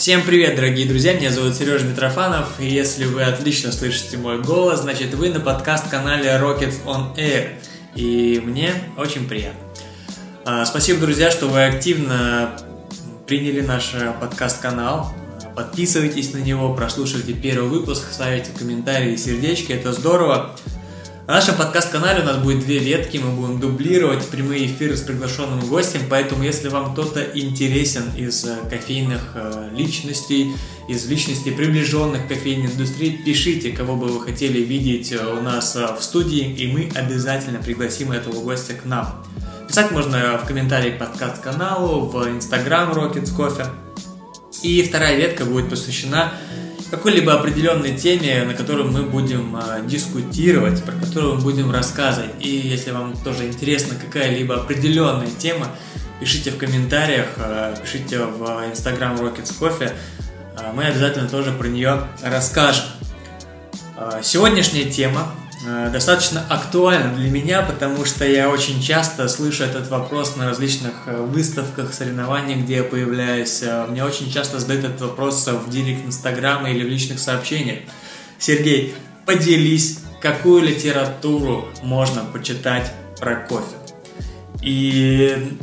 Всем привет, дорогие друзья, меня зовут Сережа Митрофанов, и если вы отлично слышите мой голос, значит вы на подкаст-канале Rockets on Air, и мне очень приятно. А, спасибо, друзья, что вы активно приняли наш подкаст-канал, подписывайтесь на него, прослушивайте первый выпуск, ставите комментарии и сердечки, это здорово. На нашем подкаст-канале у нас будет две ветки, мы будем дублировать прямые эфиры с приглашенным гостем, поэтому если вам кто-то интересен из э, кофейных э, личностей, из личностей, приближенных к кофейной индустрии, пишите, кого бы вы хотели видеть э, у нас в студии, и мы обязательно пригласим этого гостя к нам. Писать можно в комментарии к подкаст-каналу, в Instagram Rockets Coffee. И вторая ветка будет посвящена какой-либо определенной теме, на которую мы будем э, дискутировать, про которую мы будем рассказывать. И если вам тоже интересна какая-либо определенная тема, пишите в комментариях, э, пишите в Instagram Rockets Coffee, э, мы обязательно тоже про нее расскажем. Сегодняшняя тема достаточно актуально для меня, потому что я очень часто слышу этот вопрос на различных э, выставках, соревнованиях, где я появляюсь. Э, мне очень часто задают этот вопрос в директ Инстаграма или в личных сообщениях. Сергей, поделись, какую литературу можно почитать про кофе? И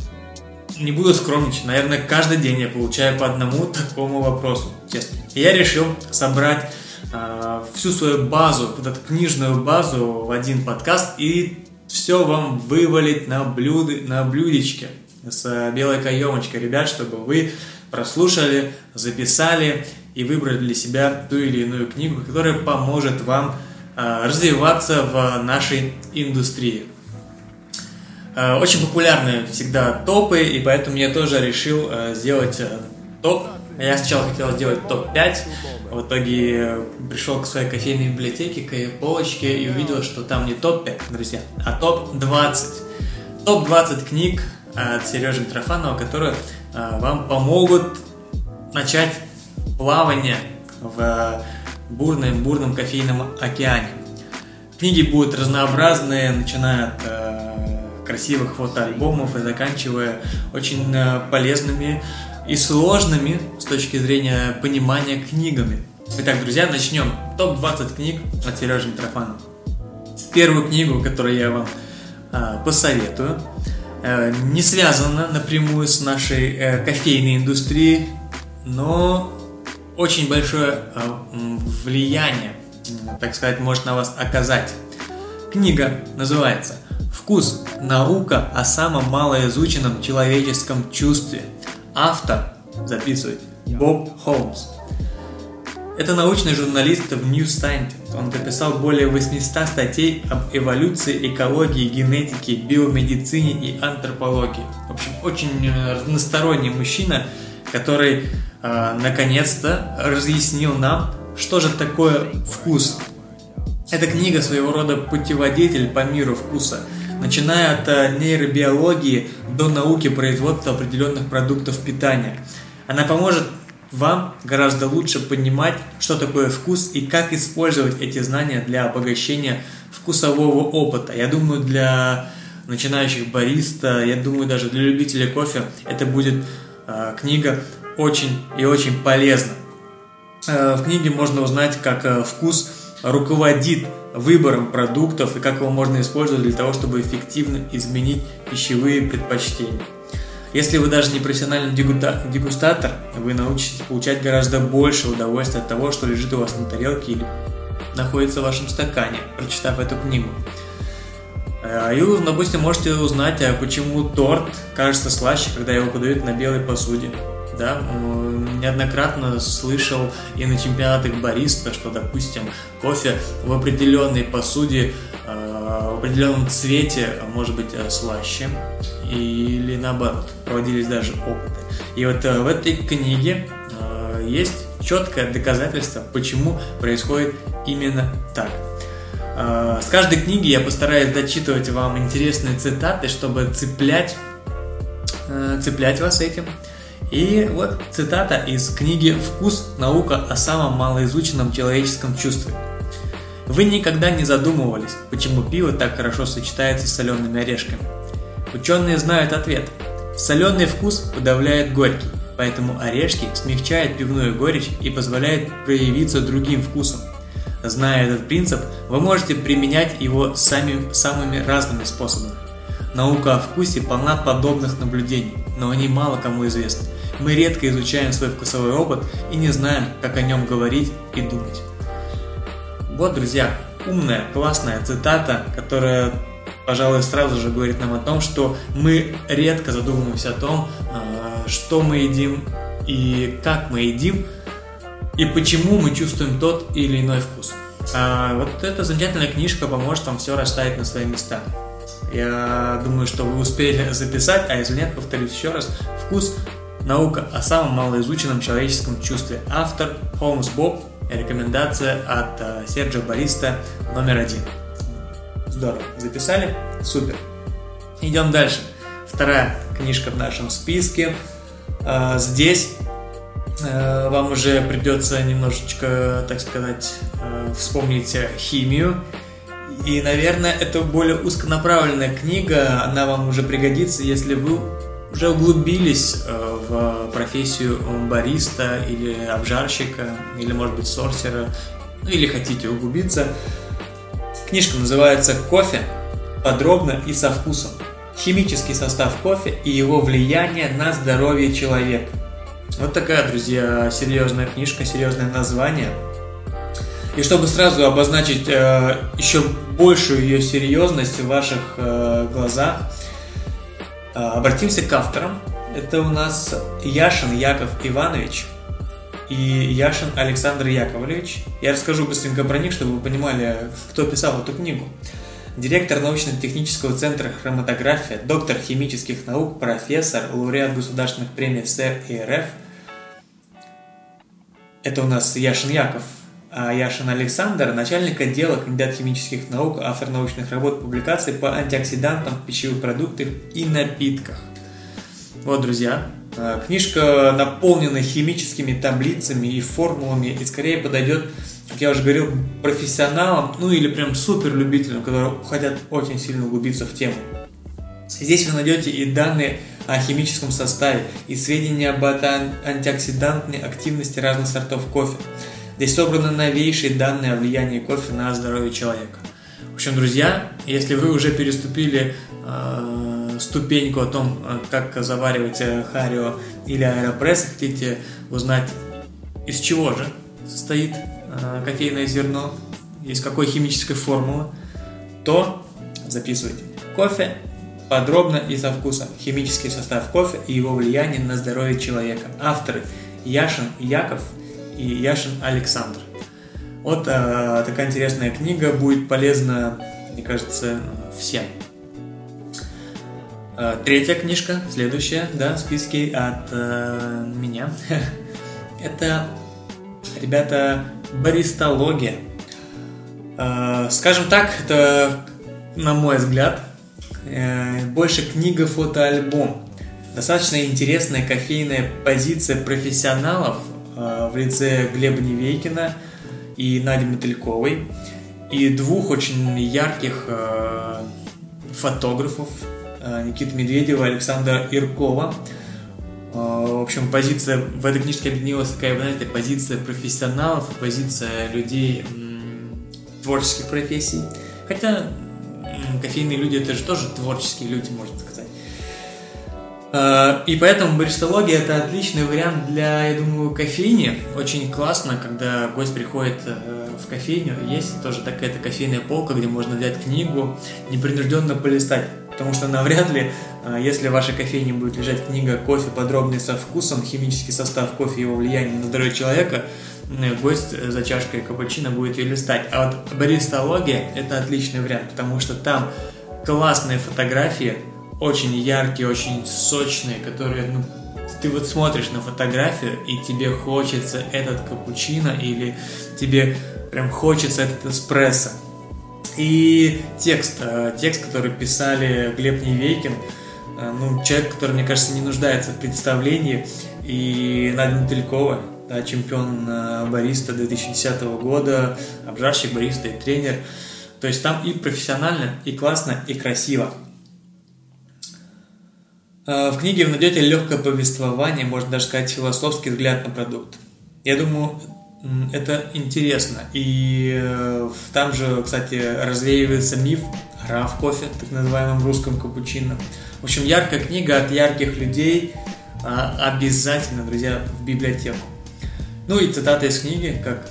не буду скромничать, наверное, каждый день я получаю по одному такому вопросу, честно. И я решил собрать Э, всю свою базу, вот эту книжную базу в один подкаст и все вам вывалить на, блюды, на блюдечке с белой каемочкой, ребят, чтобы вы прослушали, записали и выбрали для себя ту или иную книгу, которая поможет вам э, развиваться в нашей индустрии. Э, очень популярны всегда топы, и поэтому я тоже решил сделать топ. Я сначала хотел сделать топ-5, в итоге э, пришел к своей кофейной библиотеке, к полочке и увидел, что там не топ-5, друзья, а топ-20. Топ-20 книг от Сережи Митрофанова, которые э, вам помогут начать плавание в бурном, бурном кофейном океане. Книги будут разнообразные, начиная от э, красивых фотоальбомов и заканчивая очень э, полезными и сложными с точки зрения понимания книгами. Итак, друзья, начнем. Топ-20 книг от Сережи Митрофанова. Первую книгу, которую я вам э, посоветую, э, не связана напрямую с нашей э, кофейной индустрией, но очень большое э, влияние, так сказать, может на вас оказать. Книга называется «Вкус. Наука о самом малоизученном человеческом чувстве». Автор, записывайте, Боб Холмс. Это научный журналист в New Scientist. Он написал более 800 статей об эволюции, экологии, генетике, биомедицине и антропологии. В общем, очень э, разносторонний мужчина, который э, наконец-то разъяснил нам, что же такое вкус. Эта книга своего рода путеводитель по миру вкуса – начиная от э, нейробиологии до науки производства определенных продуктов питания. Она поможет вам гораздо лучше понимать, что такое вкус и как использовать эти знания для обогащения вкусового опыта. Я думаю, для начинающих бариста, я думаю, даже для любителей кофе это будет э, книга очень и очень полезна. Э, в книге можно узнать, как э, вкус руководит выбором продуктов и как его можно использовать для того, чтобы эффективно изменить пищевые предпочтения. Если вы даже не профессиональный дегустатор, вы научитесь получать гораздо больше удовольствия от того, что лежит у вас на тарелке или находится в вашем стакане, прочитав эту книгу. А, и, допустим, можете узнать, а почему торт кажется слаще, когда его подают на белой посуде да, неоднократно слышал и на чемпионатах бариста, что, допустим, кофе в определенной посуде, э, в определенном цвете может быть э, слаще, или наоборот, проводились даже опыты. И вот э, в этой книге есть четкое доказательство, почему происходит именно так. С каждой книги я постараюсь дочитывать вам интересные цитаты, чтобы цеплять, цеплять вас этим. И вот цитата из книги «Вкус. Наука о самом малоизученном человеческом чувстве». Вы никогда не задумывались, почему пиво так хорошо сочетается с солеными орешками? Ученые знают ответ. Соленый вкус подавляет горький. Поэтому орешки смягчают пивную горечь и позволяют проявиться другим вкусом. Зная этот принцип, вы можете применять его сами, самыми разными способами. Наука о вкусе полна подобных наблюдений, но они мало кому известны. Мы редко изучаем свой вкусовой опыт и не знаем, как о нем говорить и думать. Вот, друзья, умная, классная цитата, которая, пожалуй, сразу же говорит нам о том, что мы редко задумываемся о том, а, что мы едим и как мы едим, и почему мы чувствуем тот или иной вкус. А вот эта замечательная книжка поможет вам все расставить на свои места. Я думаю, что вы успели записать, а если нет, повторюсь еще раз. Вкус – наука о самом малоизученном человеческом чувстве. Автор Холмс Боб. Рекомендация от э, Серджа Бариста номер один. Здорово. Записали? Супер. Идем дальше. Вторая книжка в нашем списке. Э, здесь э, вам уже придется немножечко, так сказать, вспомнить химию и, наверное, это более узконаправленная книга, она вам уже пригодится, если вы уже углубились э, в профессию бариста или обжарщика, или, может быть, сорсера, ну или хотите углубиться. Книжка называется «Кофе. Подробно и со вкусом. Химический состав кофе и его влияние на здоровье человека». Вот такая, друзья, серьезная книжка, серьезное название – и чтобы сразу обозначить э, еще большую ее серьезность в ваших э, глазах, обратимся к авторам. Это у нас Яшин Яков Иванович и Яшин Александр Яковлевич. Я расскажу быстренько про них, чтобы вы понимали, кто писал эту книгу. Директор научно-технического центра хроматография, доктор химических наук, профессор, лауреат государственных премий СССР и РФ. Это у нас Яшин Яков а Яшин Александр, начальник отдела, кандидат химических наук, автор научных работ, публикаций по антиоксидантам в пищевых продуктах и напитках. Вот, друзья, а, книжка наполнена химическими таблицами и формулами и скорее подойдет, как я уже говорил, профессионалам, ну или прям супер любителям, которые хотят очень сильно углубиться в тему. Здесь вы найдете и данные о химическом составе, и сведения об антиоксидантной активности разных сортов кофе. Здесь собраны новейшие данные о влиянии кофе на здоровье человека. В общем, друзья, если вы уже переступили э, ступеньку о том, э, как заваривать э, харио или аэропресс, хотите узнать, из чего же состоит э, кофейное зерно, из какой химической формулы, то записывайте. Кофе подробно и со вкусом. Химический состав кофе и его влияние на здоровье человека. Авторы Яшин Яков – и Яшин Александр. Вот э, такая интересная книга будет полезна, мне кажется, всем. Э, третья книжка, следующая, да, в списке от э, меня. Это, ребята, баристология. Э, скажем так, это, на мой взгляд, э, больше книга-фотоальбом. Достаточно интересная кофейная позиция профессионалов – в лице Глеба Невейкина и Нади Мотыльковой, и двух очень ярких э, фотографов э, Никиты Медведева и Александра Иркова. В общем, позиция в этой книжке объединилась такая, знаете, позиция профессионалов, позиция людей творческих профессий. Хотя кофейные люди это же тоже творческие люди. Э, и поэтому баристология это отличный вариант для, я думаю, кофейни. Очень классно, когда гость приходит э, в кофейню, есть тоже такая-то кофейная полка, где можно взять книгу, непринужденно полистать. Потому что навряд ли, э, если в вашей кофейне будет лежать книга «Кофе подробный со вкусом. Химический состав кофе и его влияние на здоровье человека», гость за чашкой капучино будет ее листать. А вот баристология – это отличный вариант, потому что там классные фотографии – очень яркие, очень сочные, которые, ну, ты вот смотришь на фотографию, и тебе хочется этот капучино, или тебе прям хочется этот эспрессо. И текст, э, текст, который писали Глеб Невейкин, э, ну, человек, который, мне кажется, не нуждается в представлении, и Надя Мотылькова, да, чемпион э, бариста 2010 года, обжарщик, бариста и тренер. То есть там и профессионально, и классно, и красиво. Э, в книге вы найдете легкое повествование, можно даже сказать философский взгляд на продукт. Я думаю, это интересно. И э, там же, кстати, развеивается миф гора в кофе, так называемом русском капучино. В общем, яркая книга от ярких людей. А, обязательно, друзья, в библиотеку. Ну и цитата из книги, как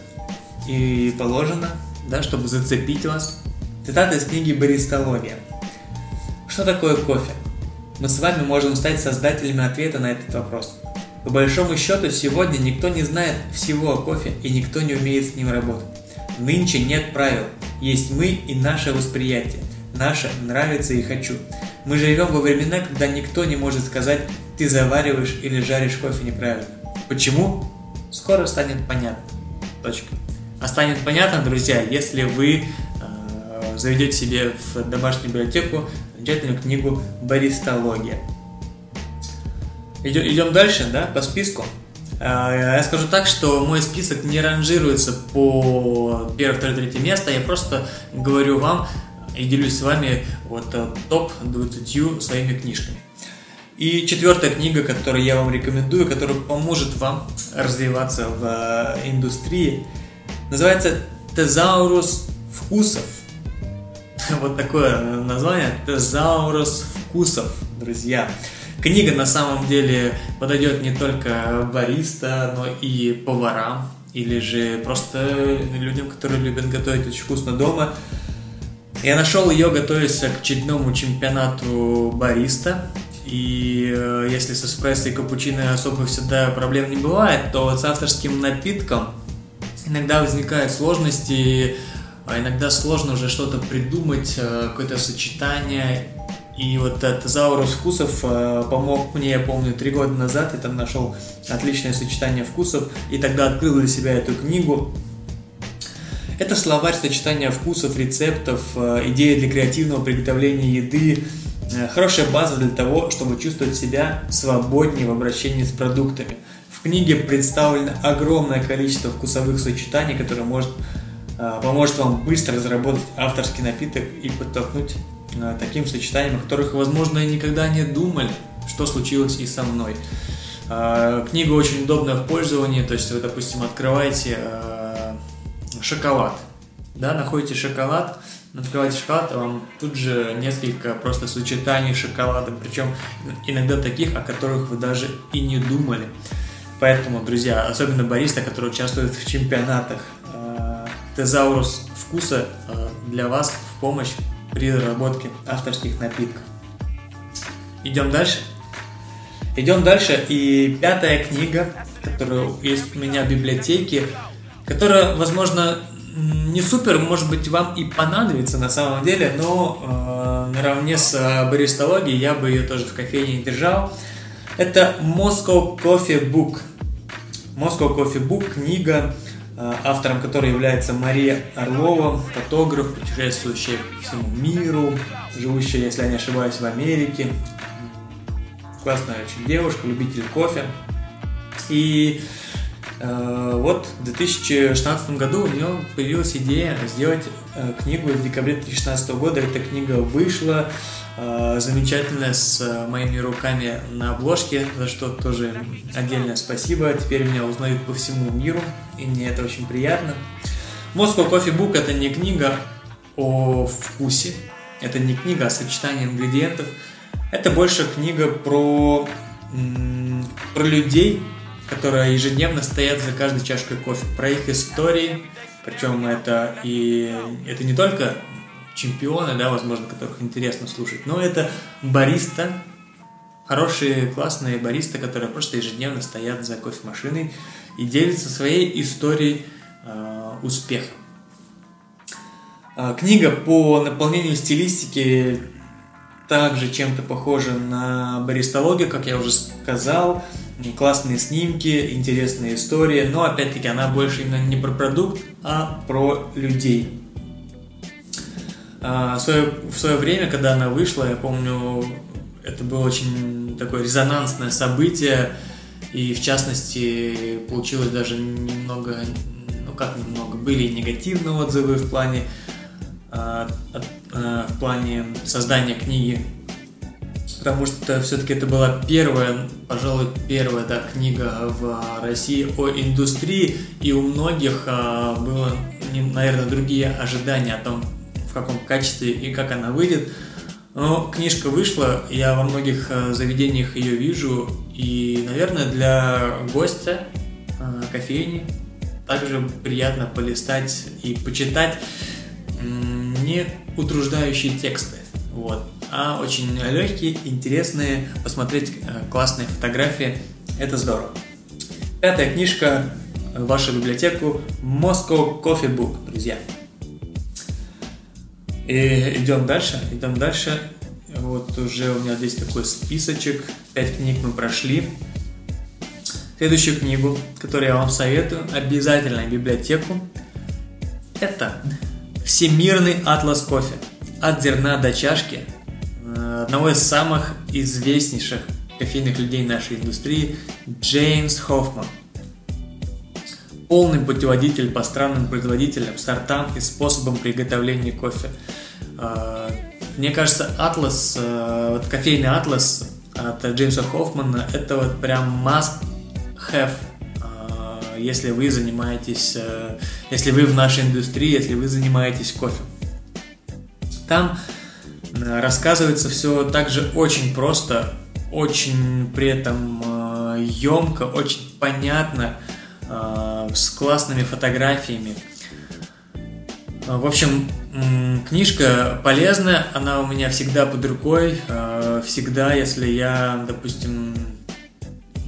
и положено, да, чтобы зацепить вас. Цитата из книги «Баристология». Что такое кофе? Мы с вами можем стать создателями ответа на этот вопрос. По большому счету, сегодня никто не знает всего о кофе и никто не умеет с ним работать. Нынче нет правил, есть мы и наше восприятие. Наше нравится и хочу. Мы живем во времена, когда никто не может сказать, ты завариваешь или жаришь кофе неправильно. Почему? Скоро станет понятно. Точка. А станет понятно, друзья, если вы э, заведете себе в домашнюю библиотеку замечательную книгу «Баристология». Идем дальше, да, по списку. А, я скажу так, что мой список не ранжируется по первое, второе, третье место. Я просто говорю вам и делюсь с вами вот э, топ 20 своими книжками. И четвертая книга, которую я вам рекомендую, которая поможет вам развиваться в э, индустрии, называется «Тезаурус вкусов». Вот такое название «Тезаурус вкусов», друзья. Книга на самом деле подойдет не только бариста, но и поварам, или же просто людям, которые любят готовить очень вкусно дома. Я нашел ее, готовясь к очередному чемпионату бариста. И э, если с эспрессо и капучино особо всегда проблем не бывает, то вот с авторским напитком иногда возникают сложности, а иногда сложно уже что-то придумать, э, какое-то сочетание и вот Тезаурус вкусов э, помог мне, я помню, три года назад я там нашел отличное сочетание вкусов, и тогда открыл для себя эту книгу. Это словарь сочетания вкусов, рецептов, э, идеи для креативного приготовления еды, хорошая база для того, чтобы чувствовать себя свободнее в обращении с продуктами. В книге представлено огромное количество вкусовых сочетаний, которые может, поможет вам быстро разработать авторский напиток и подтолкнуть Э, таким сочетанием, о которых, возможно, никогда не думали, что случилось и со мной. Э, книга очень удобная в пользовании, то есть вы, допустим, открываете шоколад, да, находите шоколад, открываете шоколад, а вам тут же несколько просто сочетаний шоколада, причем иногда таких, о которых вы даже и не думали. Поэтому, друзья, особенно бариста, который участвует в чемпионатах, тезаурус вкуса для вас в помощь при разработке авторских напитков. Идем дальше. Идем дальше. И пятая книга, которая есть у меня в библиотеке, которая, возможно, не супер, может быть, вам и понадобится на самом деле, но э, наравне с баристологией я бы ее тоже в кофейне держал. Это Moscow Coffee Book. Moscow Coffee Book книга Э, автором которой является Мария Орлова, фотограф, путешествующая по всему миру, живущая, если я не ошибаюсь, в Америке. Классная очень девушка, любитель кофе. И э, вот в 2016 году у нее появилась идея сделать э, книгу в декабре 2016 года. Эта книга вышла, Э, замечательная с э, моими руками на обложке, за что тоже отдельное спасибо. Теперь меня узнают по всему миру, и мне это очень приятно. Moscow Coffee Book это не книга о вкусе, это не книга о сочетании ингредиентов, это больше книга про, про людей, которые ежедневно стоят за каждой чашкой кофе, про их истории, причем это и это не только чемпионы, да, возможно, которых интересно слушать. Но это бариста, хорошие, классные баристы, которые просто ежедневно стоят за кофемашиной и делятся своей историей э, успеха. Э, книга по наполнению стилистики также чем-то похожа на баристологию, как я уже сказал. Классные снимки, интересные истории, но опять-таки она больше именно не про продукт, а про людей. А, в свое, в свое время, когда она вышла, я помню, это было очень такое резонансное событие, и в частности получилось даже немного, ну как немного, были негативные отзывы в плане, а, а, в плане создания книги, потому что все-таки это была первая, пожалуй, первая да, книга в России о индустрии, и у многих было, наверное, другие ожидания о том, каком качестве и как она выйдет. Но книжка вышла, я во многих а, заведениях ее вижу, и, наверное, для гостя а, кофейни также приятно полистать и почитать не утруждающие тексты. Вот а очень легкие, интересные, посмотреть э, классные фотографии. Это здорово. Пятая книжка в вашу библиотеку Moscow Coffee Book, друзья. И идем дальше, идем дальше. Вот уже у меня здесь такой списочек. Пять книг мы прошли. Следующую книгу, которую я вам советую, обязательно в библиотеку, это Всемирный атлас кофе. От зерна до чашки одного из самых известнейших кофейных людей нашей индустрии Джеймс Хоффман. Полный путеводитель по странным производителям, сортам и способам приготовления кофе. А, мне кажется, атлас, а, вот кофейный атлас от Джеймса Хоффмана это вот прям must have а, если вы занимаетесь, если вы в нашей индустрии, если вы занимаетесь кофе. Там Рассказывается все также очень просто, очень при этом емко, очень понятно, с классными фотографиями. В общем, книжка полезная, она у меня всегда под рукой. Э, всегда, если я, допустим,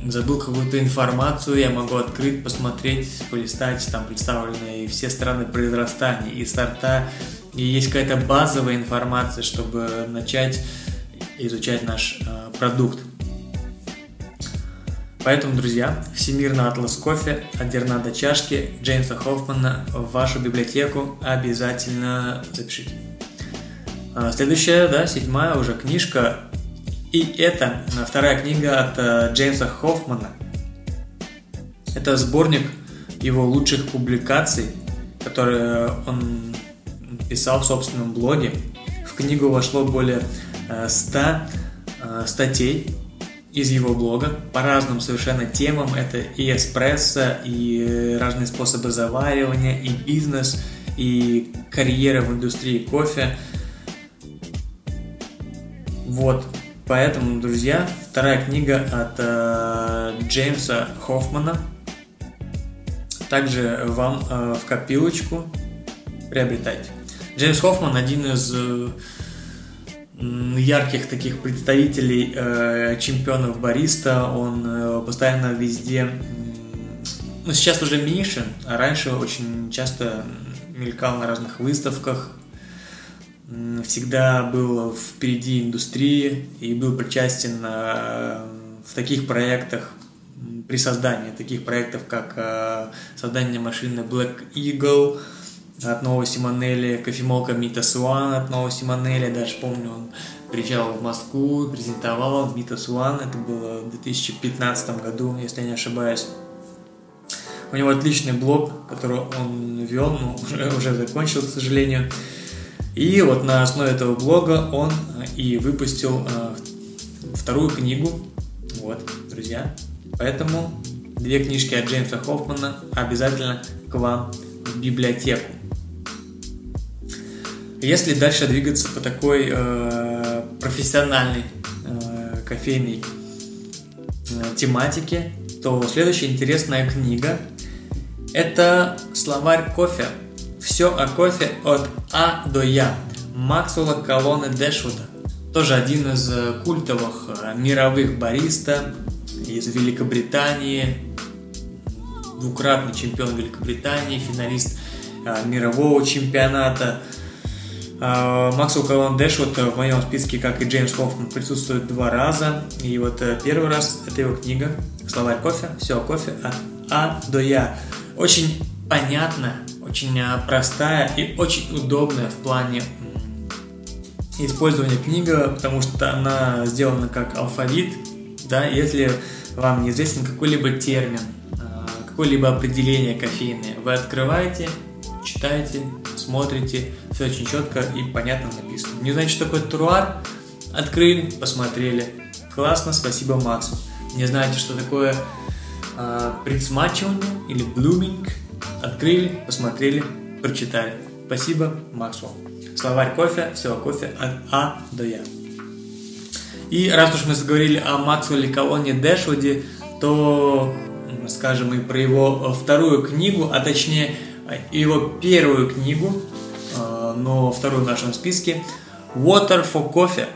забыл какую-то информацию, я могу открыть, посмотреть, полистать, там представлены все страны произрастания и сорта и есть какая-то базовая информация, чтобы начать изучать наш э, продукт. Поэтому, друзья, Всемирный атлас кофе от зерна до чашки Джеймса Хоффмана в вашу библиотеку обязательно запишите. А, следующая, да, седьмая уже книжка. И это вторая книга от э, Джеймса Хоффмана. Это сборник его лучших публикаций, которые он писал в собственном блоге. В книгу вошло более 100 э, э, статей из его блога по разным совершенно темам. Это и эспрессо, и разные способы заваривания, и бизнес, и карьера в индустрии кофе. Вот, поэтому, друзья, вторая книга от э, Джеймса Хоффмана. Также вам э, в копилочку приобретайте. Джеймс Хоффман один из э, ярких таких представителей э, чемпионов бариста. Он э, постоянно везде, ну сейчас уже меньше, а раньше очень часто мелькал на разных выставках, всегда был впереди индустрии и был причастен в таких проектах при создании таких проектов, как создание машины Black Eagle, от новости Манели, кофемолка Мита Суан от новости Манели, даже помню, он приезжал в Москву, презентовал Мита Суан, это было в 2015 году, если я не ошибаюсь. У него отличный блог, который он вел, но уже, уже закончил, к сожалению. И вот на основе этого блога он и выпустил э, вторую книгу. Вот, друзья. Поэтому две книжки от Джеймса Хоффмана обязательно к вам в библиотеку. Если дальше двигаться по такой э, профессиональной э, кофейной э, тематике, то следующая интересная книга – это словарь кофе. Все о кофе от А до Я. Максула Колоны Дэшвуда. Тоже один из э, культовых э, мировых бариста из Великобритании, двукратный чемпион Великобритании, финалист э, мирового чемпионата – Максвелл Калан вот в моем списке, как и Джеймс Хоффман, присутствует два раза. И вот э, первый раз это его книга «Словарь кофе», все о кофе от А до Я. Очень понятная, очень э, простая и очень удобная в плане использования книга, потому что она сделана как алфавит, да, если вам неизвестен какой-либо термин, э, какое-либо определение кофейное, вы открываете, читаете, смотрите, все очень четко и понятно написано. Не знаете, что такое труар, Открыли, посмотрели. Классно, спасибо Максу. Не знаете, что такое э, предсмачивание или блуминг? Открыли, посмотрели, прочитали. Спасибо Максу. Словарь кофе, все кофе от А до Я. И раз уж мы заговорили о Максвелле Колоне Дэшвуде, то скажем и про его вторую книгу, а точнее его первую книгу, э, но вторую в нашем списке, Water for Coffee.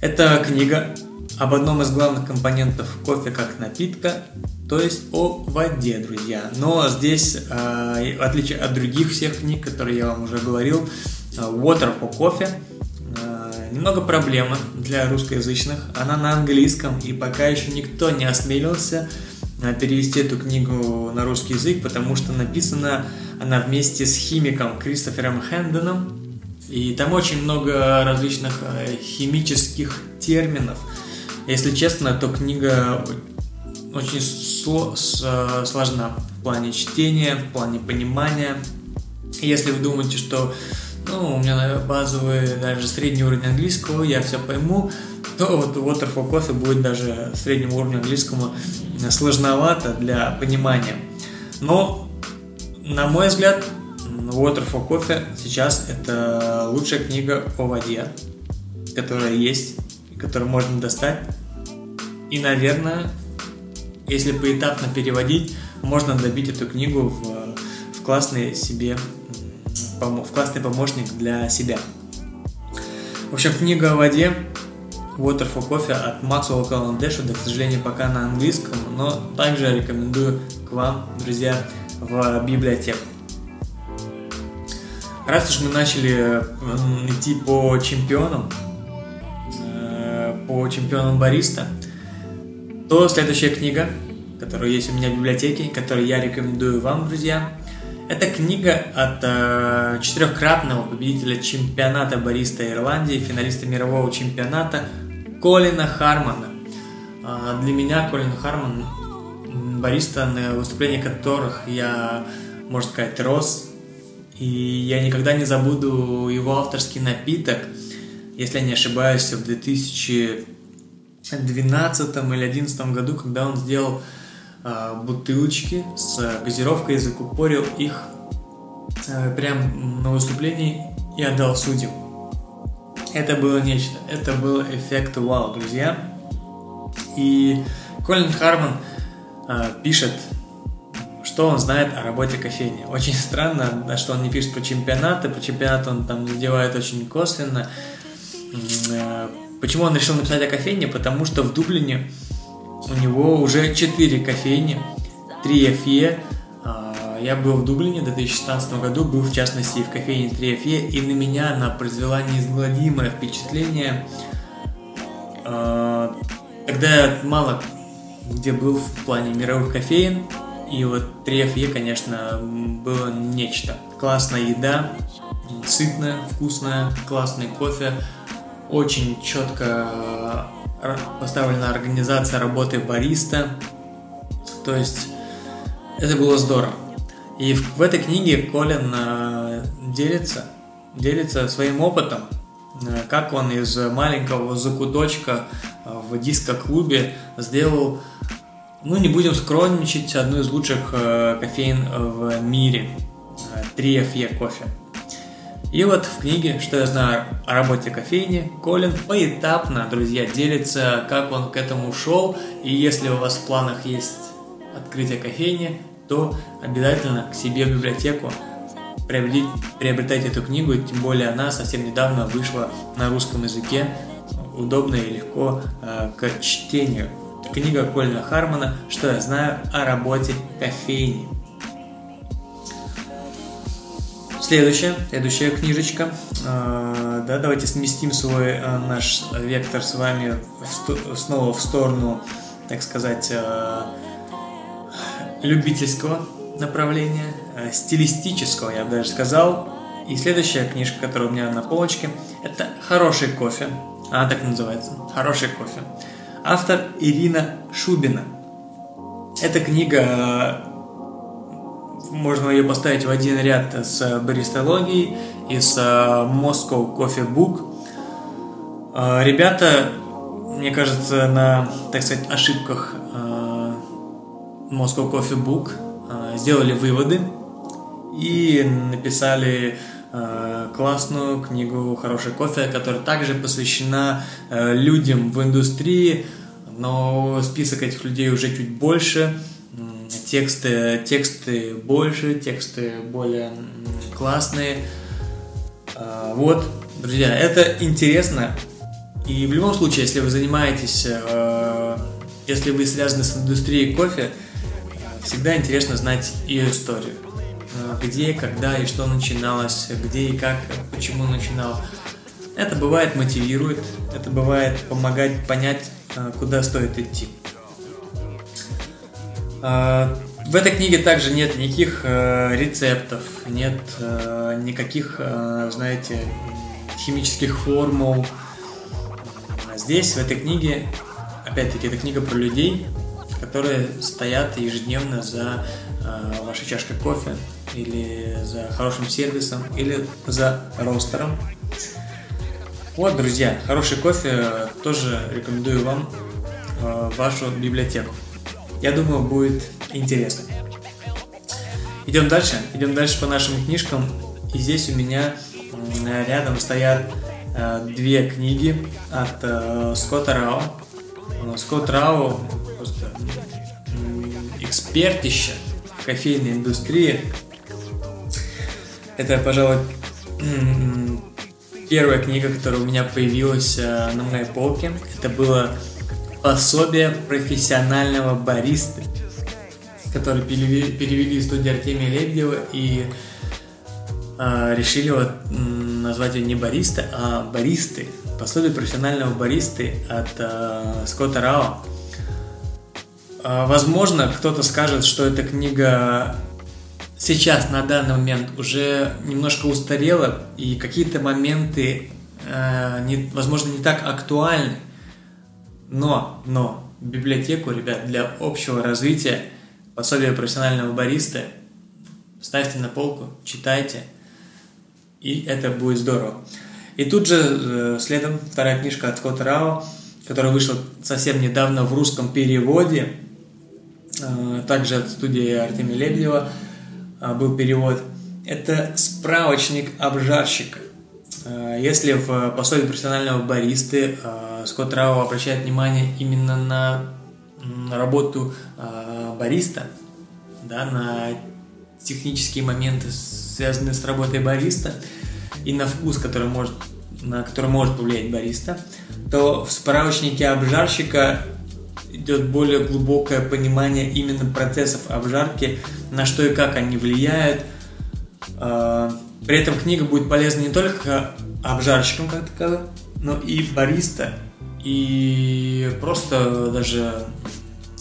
Это книга об одном из главных компонентов кофе как напитка, то есть о воде, друзья. Но здесь, э, в отличие от других всех книг, которые я вам уже говорил, э, Water for Coffee немного проблема для русскоязычных. Она на английском, и пока еще никто не осмелился перевести эту книгу на русский язык, потому что написана она вместе с химиком Кристофером Хэндоном, и там очень много различных э, химических терминов. Если честно, то книга очень сложна в плане чтения, в плане понимания. Если вы думаете, что ну, у меня базовый, даже средний уровень английского, я все пойму, то вот Water for Coffee будет даже среднему уровню английскому сложновато для понимания. Но, на мой взгляд, Water for Coffee сейчас это лучшая книга о воде, которая есть, которую можно достать. И, наверное, если поэтапно переводить, можно добить эту книгу в, в классный себе, в классный помощник для себя. В общем, книга о воде Water for Coffee от Maxwell Cullen Dashwood, к сожалению, пока на английском, но также рекомендую к вам, друзья, в библиотеку. Раз уж мы начали идти по чемпионам, э, по чемпионам бариста, то следующая книга, которая есть у меня в библиотеке, которую я рекомендую вам, друзья, это книга от э, четырехкратного победителя чемпионата бариста Ирландии, финалиста мирового чемпионата Колина Хармана. Э, для меня Колин Харман бариста, на выступлении которых я, можно сказать, рос. И я никогда не забуду его авторский напиток, если я не ошибаюсь, в 2012 или 2011 году, когда он сделал э, бутылочки с газировкой и закупорил их э, прям на выступлении и отдал судьям. Это было нечто. Это был эффект вау, друзья. И Колин Харман э, пишет, что он знает о работе кофейни. Очень странно, что он не пишет про чемпионаты. По чемпионату он там задевает очень косвенно. Э, почему он решил написать о кофейне? Потому что в Дублине у него уже 4 кофейни, 3 FE. А, я был в Дублине в 2016 году, был в частности в кофейне 3 FE, и на меня она произвела неизгладимое впечатление. А, тогда я мало где был в плане мировых кофеин, и вот 3 FE, конечно, было нечто. Классная еда, сытная, вкусная, классный кофе, очень четко поставлена организация работы бариста. То есть это было здорово. И в, в этой книге Колин э, делится, делится своим опытом, э, как он из маленького закуточка э, в диско-клубе сделал, ну не будем скромничать, одну из лучших э, кофеин в мире, э, 3FE кофе. И вот в книге «Что я знаю о работе кофейни» Колин поэтапно, друзья, делится, как он к этому шел. И если у вас в планах есть открытие кофейни, то обязательно к себе в библиотеку приобретайте эту книгу, тем более она совсем недавно вышла на русском языке, удобно и легко э, к чтению. Книга Колина Хармона «Что я знаю о работе кофейни». Следующая, следующая книжечка. А, да, давайте сместим свой а, наш вектор с вами снова в сторону, так сказать, любительского направления, стилистического, я бы даже сказал. И следующая книжка, которая у меня на полочке, это «Хороший кофе». Она так называется. «Хороший кофе». Автор Ирина Шубина. Эта книга можно ее поставить в один ряд с баристологией и с Moscow Coffee Book. Ребята, мне кажется, на, так сказать, ошибках Moscow Coffee Book сделали выводы и написали классную книгу «Хороший кофе», которая также посвящена людям в индустрии, но список этих людей уже чуть больше, тексты, тексты больше, тексты более классные. Вот, друзья, это интересно. И в любом случае, если вы занимаетесь, э, если вы связаны с индустрией кофе, всегда интересно знать ее историю. Э, где, когда и что начиналось, где и как, почему начинал. Это бывает мотивирует, это бывает помогать понять, э, куда стоит идти. В этой книге также нет никаких э, рецептов, нет э, никаких, э, знаете, химических формул. Здесь, в этой книге, опять-таки, это книга про людей, которые стоят ежедневно за э, вашей чашкой кофе, или за хорошим сервисом, или за ростером. Вот, друзья, хороший кофе тоже рекомендую вам э, вашу библиотеку. Я думаю, будет интересно. Идем дальше, идем дальше по нашим книжкам. И здесь у меня рядом стоят э, две книги от э, Скотта Рао. Э, Скотт просто экспертище в кофейной индустрии. Это, пожалуй, первая книга, которая у меня появилась на моей полке. Это было пособие профессионального баристы который перевели студия Артемия Лебедева и э, решили вот назвать ее не бариста, а баристы. Пособие профессионального баристы от э, Скотта Рао. Э, возможно, кто-то скажет, что эта книга сейчас, на данный момент, уже немножко устарела, и какие-то моменты, э, возможно, не так актуальны. Но, но, библиотеку, ребят, для общего развития – пособие профессионального бариста, ставьте на полку, читайте, и это будет здорово. И тут же э, следом вторая книжка от Скотта Рао, которая вышла совсем недавно в русском переводе, также от студии Артемия Лебедева э, был перевод. Это справочник обжарщика. Если в пособии профессионального баристы Скотт Рао обращает внимание именно на работу бариста, да, на технические моменты, связанные с работой бариста, и на вкус, который может, на который может повлиять бариста, то в справочнике обжарщика идет более глубокое понимание именно процессов обжарки, на что и как они влияют. А, при этом книга будет полезна не только обжарщикам как таковым, но и бариста, и просто даже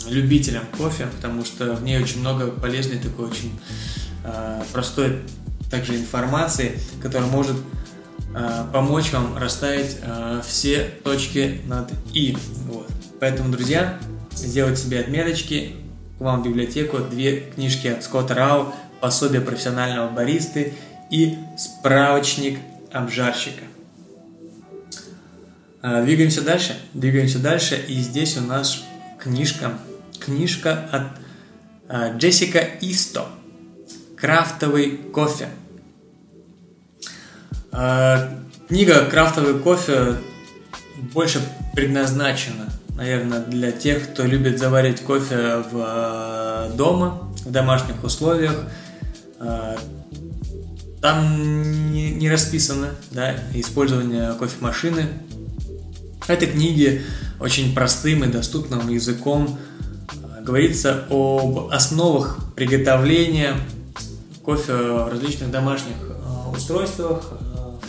любителям кофе, потому что в ней очень много полезной такой очень э, простой также информации, которая может э, помочь вам расставить все точки над «и». Вот. Поэтому, друзья, сделать себе отметочки, к вам в библиотеку две книжки от Скотта Рау, пособие профессионального баристы и справочник обжарщика. Двигаемся дальше, двигаемся дальше, и здесь у нас книжка книжка от э, Джессика Исто «Крафтовый кофе». Э, книга «Крафтовый кофе» больше предназначена, наверное, для тех, кто любит заваривать кофе в э, дома, в домашних условиях. Там не, расписано да, использование кофемашины. Этой книги очень простым и доступным языком говорится об основах приготовления кофе в различных домашних э, устройствах,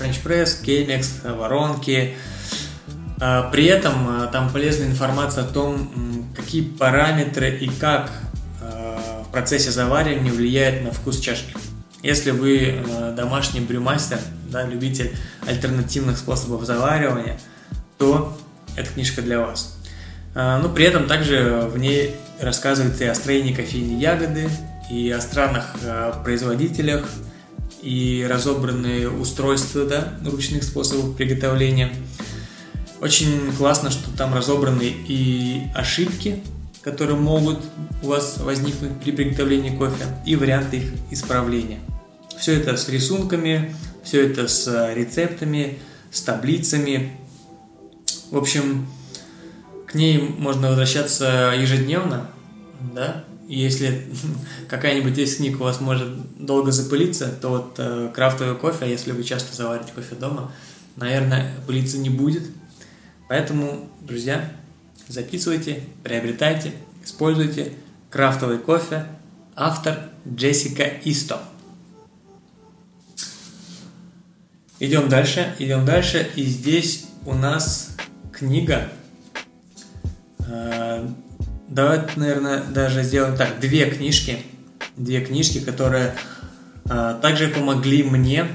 э, Press, Chemex, воронки. Э, при этом там полезная информация о том, какие параметры и как в процессе заваривания влияет на вкус чашки. Если вы домашний брюмастер, да, любитель альтернативных способов заваривания, то эта книжка для вас. Но ну, при этом также в ней рассказывается и о строении кофейной ягоды, и о странах э, производителях, и разобранные устройства да, ручных способов приготовления. Очень классно, что там разобраны и ошибки, которые могут у вас возникнуть при приготовлении кофе, и варианты их исправления. Все это с рисунками, все это с рецептами, с таблицами. В общем, к ней можно возвращаться ежедневно, да, если какая-нибудь из книг у вас может долго запылиться, то вот э, крафтовый кофе, а если вы часто заварите кофе дома, наверное, пылиться не будет. Поэтому, друзья, записывайте, приобретайте, используйте крафтовый кофе. Автор Джессика Исто. Идем дальше, идем дальше. И здесь у нас книга. Э, давайте, наверное, даже сделаем так. Две книжки. Две книжки, которые э, также помогли мне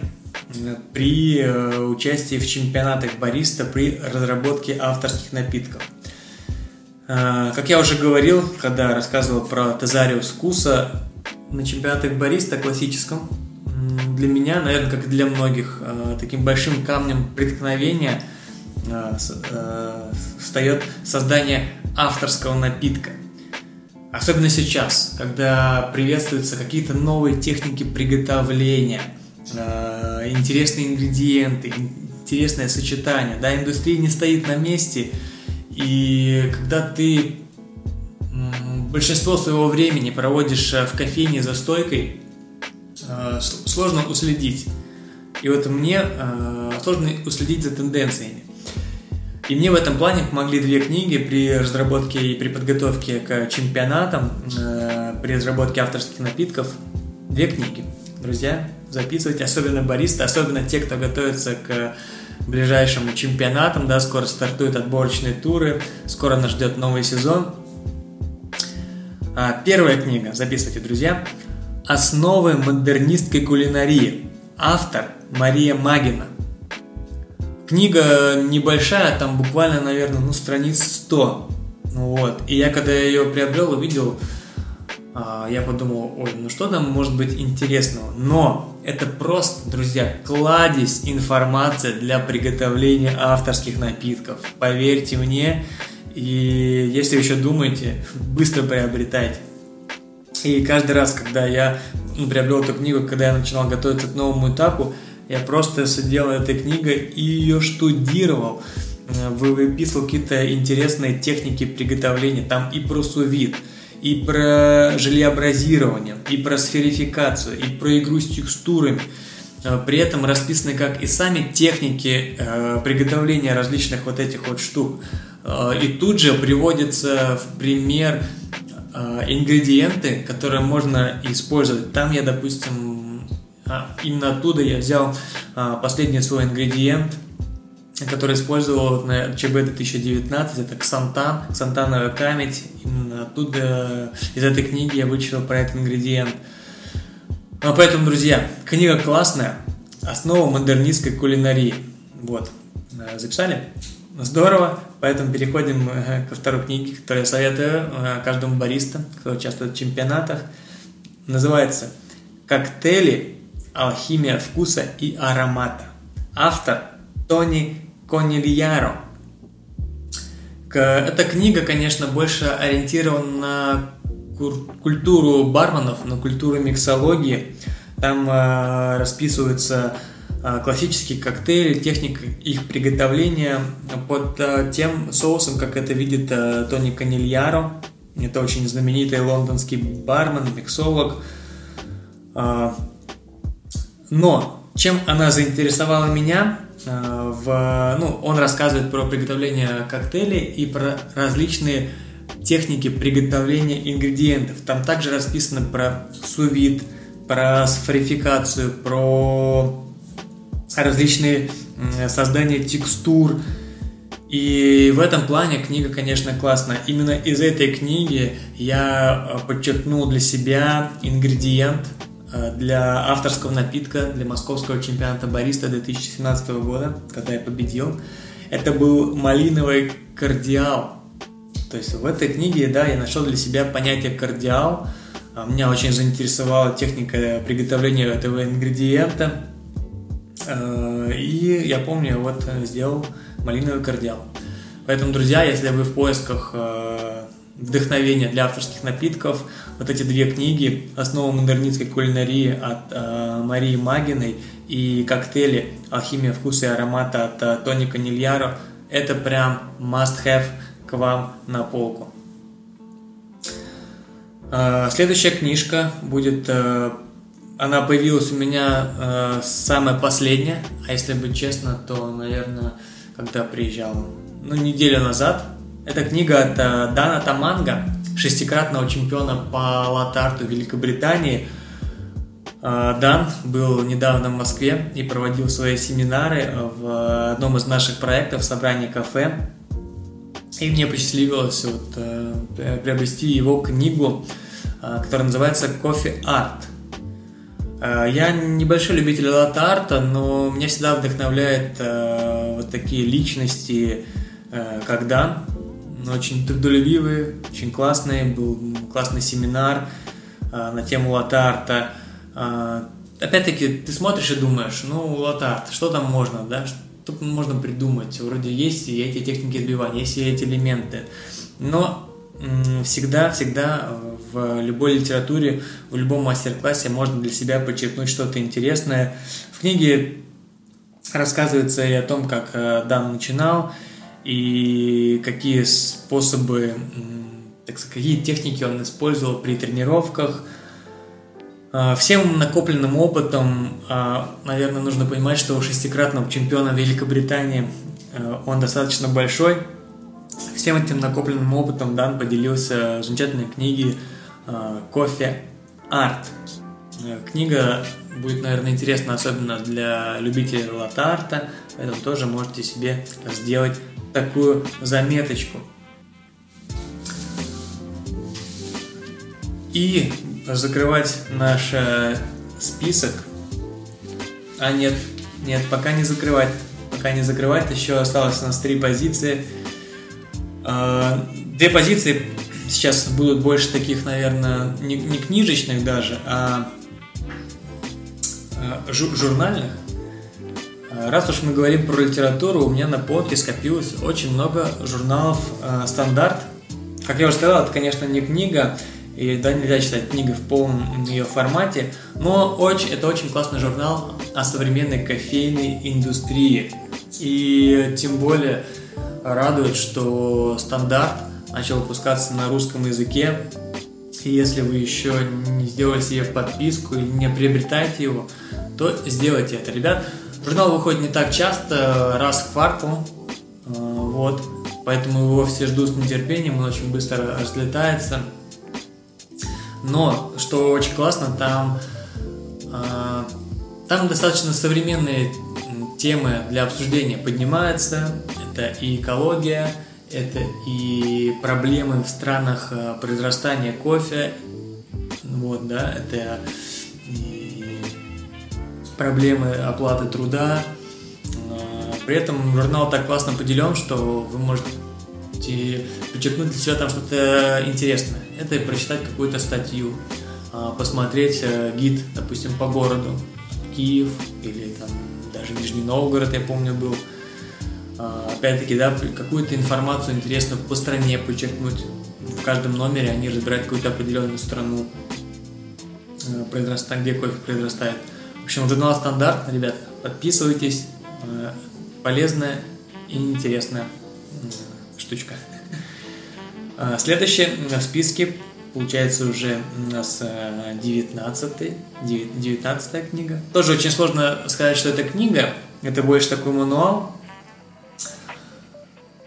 при участии в чемпионатах бариста при разработке авторских напитков. Как я уже говорил, когда рассказывал про Тезариус Куса, на чемпионатах бариста классическом для меня, наверное, как и для многих, э, таким большим камнем преткновения э, э, встает создание авторского напитка. Особенно сейчас, когда приветствуются какие-то новые техники приготовления, интересные ингредиенты, интересное сочетание. Да, индустрия не стоит на месте, и когда ты большинство своего времени проводишь в кофейне за стойкой, Э, сложно уследить. И вот мне э, сложно уследить за тенденциями. И мне в этом плане помогли две книги при разработке и при подготовке к чемпионатам, э, при разработке авторских напитков. Две книги. Друзья, записывайте, особенно баристы, особенно те, кто готовится к ближайшим чемпионатам, да, скоро стартуют отборочные туры, скоро нас ждет новый сезон. А, первая книга, записывайте, друзья, Основы модернистской кулинарии. Автор Мария Магина. Книга небольшая, там буквально, наверное, ну, страниц 100. Ну вот. И я когда ее приобрел, увидел, а, я подумал, ой, ну что там может быть интересного? Но это просто, друзья, кладезь информация для приготовления авторских напитков. Поверьте мне, и если еще думаете, быстро приобретайте. И каждый раз, когда я ну, приобрел эту книгу, когда я начинал готовиться к новому этапу, я просто сидел этой книгой и ее штудировал, э, выписывал какие-то интересные техники приготовления, там и про сувид, и про желеобразирование, и про сферификацию, и про игру с текстурами. Э, при этом расписаны как и сами техники э, приготовления различных вот этих вот штук. И тут же приводится в пример Э, ингредиенты, которые можно использовать. Там я, допустим, а, именно оттуда я взял а, последний свой ингредиент, который использовал на ЧБ 2019, это ксантан, ксантановая камедь. Именно оттуда, из этой книги я вычитал про этот ингредиент. А поэтому, друзья, книга классная, основа модернистской кулинарии. Вот, э, записали? Здорово, поэтому переходим э, ко второй книге, которую я советую э, каждому бариста, кто участвует в чемпионатах. Называется «Коктейли. Алхимия вкуса и аромата». Автор Тони Конильяро. Эта книга, конечно, больше ориентирована на культуру барменов, на культуру миксологии. Там э, расписываются а, классические коктейли, техника их приготовления под а, тем соусом, как это видит а, Тони Канильяро. Это очень знаменитый лондонский бармен, миксолог. Но чем она заинтересовала меня? В, ну, он рассказывает про приготовление коктейлей и про различные техники приготовления ингредиентов. Там также расписано про сувид, про сфорификацию, про различные создания текстур. И в этом плане книга, конечно, классная. Именно из этой книги я э, подчеркнул для себя ингредиент э, для авторского напитка для московского чемпионата бариста 2017 года, когда я победил. Это был малиновый кардиал. То есть в этой книге, да, я нашел для себя понятие кардиал. А меня очень заинтересовала техника приготовления этого ингредиента. Э, и я помню, вот сделал малиновый кардиал. Поэтому, друзья, если вы в поисках вдохновения для авторских напитков, вот эти две книги «Основа модернистской кулинарии» от э, Марии Магиной и «Коктейли. Алхимия вкуса и аромата» от э, Тони Канильяро – это прям must-have к вам на полку. Э, следующая книжка будет э, она появилась у меня э, самая последняя, а если быть честно, то, наверное, когда приезжал, ну, неделю назад. Это книга от э, Дана Таманга, шестикратного чемпиона по латарту Великобритании. Э, Дан был недавно в Москве и проводил свои семинары в одном из наших проектов «Собрание кафе». И мне посчастливилось вот, э, приобрести его книгу, которая называется «Кофе Арт». Я небольшой любитель лат-арта, но меня всегда вдохновляет э, вот такие личности, как Дан. Очень трудолюбивый, очень классный, был классный семинар э, на тему лат-арта. Э, опять-таки, ты смотришь и думаешь, ну, лат-арт, что там можно, да, что можно придумать? Вроде есть и эти техники отбивания, есть и эти элементы. Но всегда-всегда в любой литературе, в любом мастер-классе можно для себя подчеркнуть что-то интересное. В книге рассказывается и о том, как э, Дан начинал, и какие способы, так сказать, какие техники он использовал при тренировках. Э, всем накопленным опытом, э, наверное, нужно понимать, что у шестикратного чемпиона Великобритании он достаточно большой. Всем этим накопленным опытом Дан поделился замечательной книгой Э, кофе арт. Э, книга будет, наверное, интересна особенно для любителей латарта, поэтому тоже можете себе сделать такую заметочку. И закрывать наш э, список. А нет, нет, пока не закрывать. Пока не закрывать, еще осталось у нас три позиции. Две позиции сейчас будут больше таких, наверное, не, книжечных даже, а, жур, журнальных. А, раз уж мы говорим про литературу, у меня на полке скопилось очень много журналов э, «Стандарт». Как я уже сказал, это, конечно, не книга, и да, нельзя читать книгу в полном ее формате, но очень, это очень классный журнал о современной кофейной индустрии. И тем более радует, что «Стандарт» начал выпускаться на русском языке. И если вы еще не сделали себе подписку или не приобретаете его, то сделайте это, ребят. Журнал выходит не так часто, раз в квартал, э, вот, поэтому его все ждут с нетерпением, он очень быстро разлетается. Но, что очень классно, там, э, там достаточно современные темы для обсуждения поднимаются. Это и экология, это и проблемы в странах э, произрастания кофе, вот, да, это проблемы оплаты труда. Э, при этом журнал так классно поделен, что вы можете подчеркнуть для себя там что-то интересное. Это прочитать какую-то статью, э, посмотреть гид, допустим, по городу, Киев или там даже Нижний Новгород, я помню, был – а, опять-таки, да, какую-то информацию интересную по стране подчеркнуть. В каждом номере они разбирают какую-то определенную страну, э, произрастает, где кофе произрастает. Общем, журнал «Стандарт», ребят, подписывайтесь. Э, полезная и интересная штучка. А, следующая в списке получается уже у нас 19 19 книга. Тоже очень сложно сказать, что это книга. Это больше такой мануал,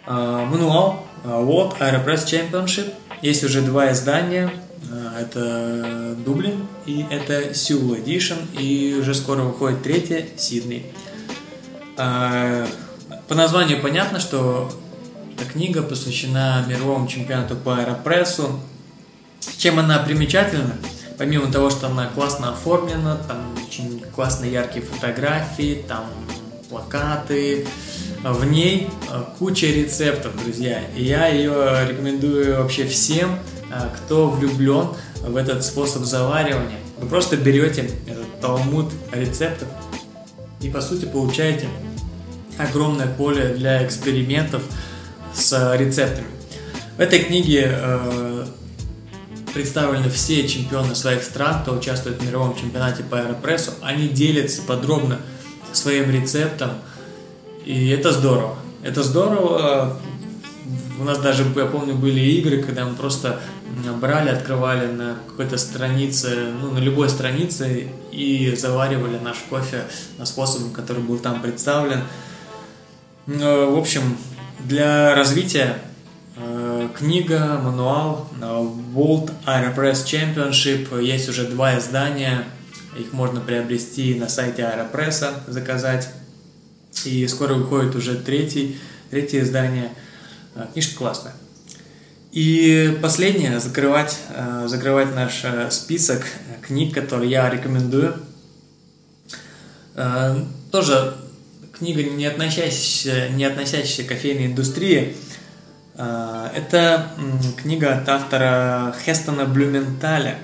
мануал World Aeropress Championship. Есть уже два издания. А, это Дублин и это Seoul Edition. И уже скоро выходит третье Сидней. По названию понятно, что эта книга посвящена мировому чемпионату по аэропрессу. Чем она примечательна? Помимо того, что она классно оформлена, там очень классные яркие фотографии, там плакаты, в ней э, куча рецептов, друзья. И я ее рекомендую вообще всем, э, кто влюблен в этот способ заваривания. Вы просто берете этот талмуд рецептов и, по сути, получаете огромное поле для экспериментов с рецептами. В этой книге э, представлены все чемпионы своих стран, кто участвует в мировом чемпионате по аэропрессу. Они делятся подробно своим рецептом, и это здорово. Это здорово. У нас даже, я помню, были игры, когда мы просто брали, открывали на какой-то странице, ну, на любой странице и заваривали наш кофе способом, который был там представлен. В общем, для развития э, книга, мануал э, World Aeropress Championship. Есть уже два издания. Их можно приобрести на сайте Аэропресса, заказать. И скоро выходит уже третий, третье издание. Э, книжка классная. И последнее, закрывать, закрывать наш список книг, которые я рекомендую. Тоже книга, не относящаяся, не относящаяся к кофейной индустрии. А, это книга от автора Хестона Блюменталя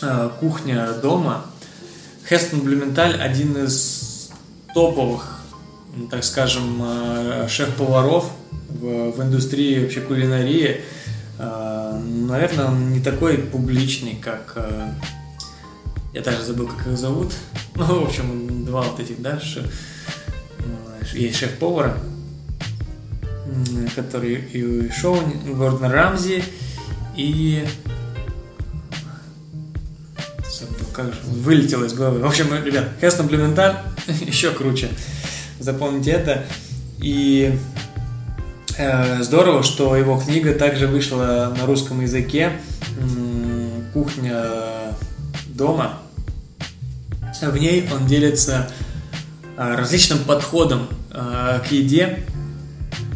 а, «Кухня дома». Хестон Блюменталь – один из топовых, так скажем, а, шеф-поваров в, в индустрии вообще кулинарии. Наверное, он не такой публичный, как... Я даже забыл, как их зовут. Ну, в общем, два вот этих, да, есть шеф-повара, который и шоу Гордон Рамзи, и как же, вылетело из головы. В общем, ребят, Хестон Блюменталь еще круче. Запомните это. И э, здорово, что его книга также вышла на русском языке. Кухня дома. В ней он делится э, различным подходом э, к еде.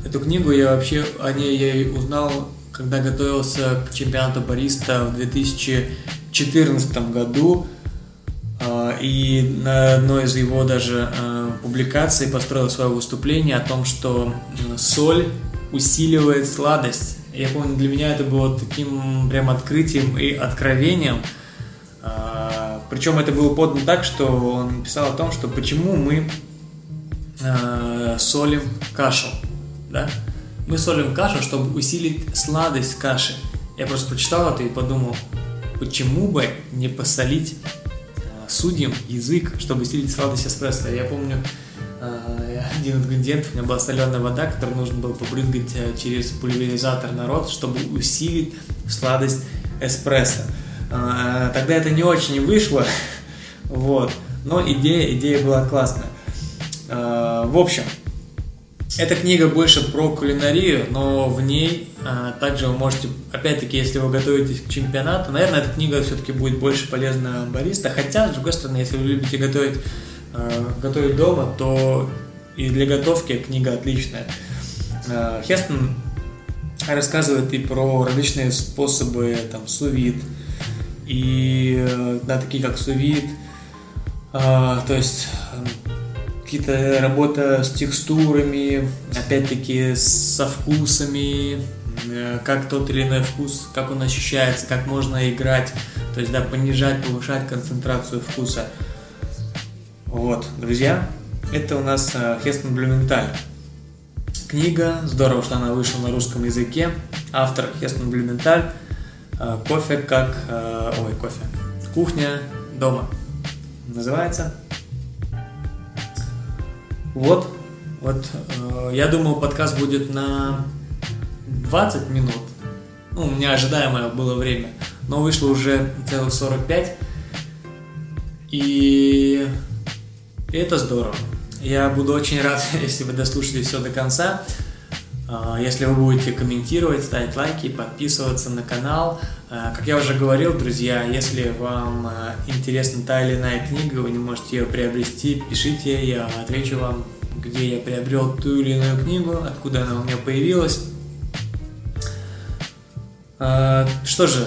Эту книгу я вообще о ней я узнал, когда готовился к чемпионату бариста в 2014 году. Э, и на одной из его даже э, публикаций построил свое выступление о том, что соль усиливает сладость. Я помню, для меня это было таким прям открытием и откровением. Причем это было подано так, что он писал о том, что почему мы э, солим кашу, да? Мы солим кашу, чтобы усилить сладость каши. Я просто прочитал это и подумал, почему бы не посолить э, судьям язык, чтобы усилить сладость эспрессо. Я помню, один ингредиент, у меня была соленая вода, которую нужно было побрызгать э, через пульверизатор на рот, чтобы усилить сладость эспрессо. Э, тогда это не очень вышло, вот, но идея, идея была классная. Э, в общем, эта книга больше про кулинарию, но в ней а, также вы можете, опять-таки, если вы готовитесь к чемпионату, наверное, эта книга все-таки будет больше полезна бариста. Хотя, с другой стороны, если вы любите готовить, а, готовить дома, то и для готовки книга отличная. А, Хестон рассказывает и про различные способы, там, сувид, и, да, такие как сувид, а, то есть какие-то работа с текстурами, опять-таки со вкусами, э, как тот или иной вкус, как он ощущается, как можно играть, то есть, да, понижать, повышать концентрацию вкуса. Вот, друзья, это у нас э, Хестон Блюменталь. Книга, здорово, что она вышла на русском языке. Автор Хестон Блюменталь. Э, кофе как... Ой, кофе. Кухня дома. Называется. Вот, вот, э, я думал, подкаст будет на 20 минут. Ну, у меня ожидаемое было время, но вышло уже целых 45. И это здорово. Я буду очень рад, если вы дослушали все до конца. А, если вы будете комментировать, ставить лайки, подписываться на канал. А, как я уже говорил, друзья, если вам а, интересна та или иная книга, вы не можете ее приобрести, пишите, я отвечу вам, где я приобрел ту или иную книгу, откуда она у меня появилась. Что же,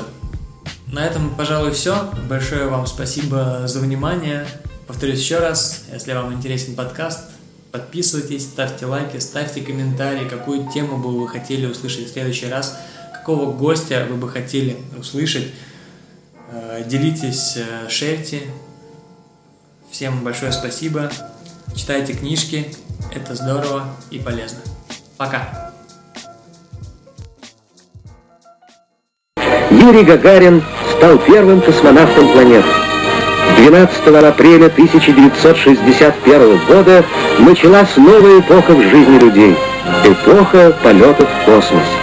на этом, пожалуй, все. Большое вам спасибо за внимание. Повторюсь еще раз, если вам интересен подкаст, Подписывайтесь, ставьте лайки, ставьте комментарии, какую тему бы вы хотели услышать в следующий раз, какого гостя вы бы хотели услышать. Э, делитесь, э, шерьте. Всем большое спасибо. Читайте книжки, Это здорово и полезно. Пока! Юрий Гагарин стал первым космонавтом планеты. 12 апреля 1961 года началась новая эпоха в жизни людей. Эпоха полетов в космос.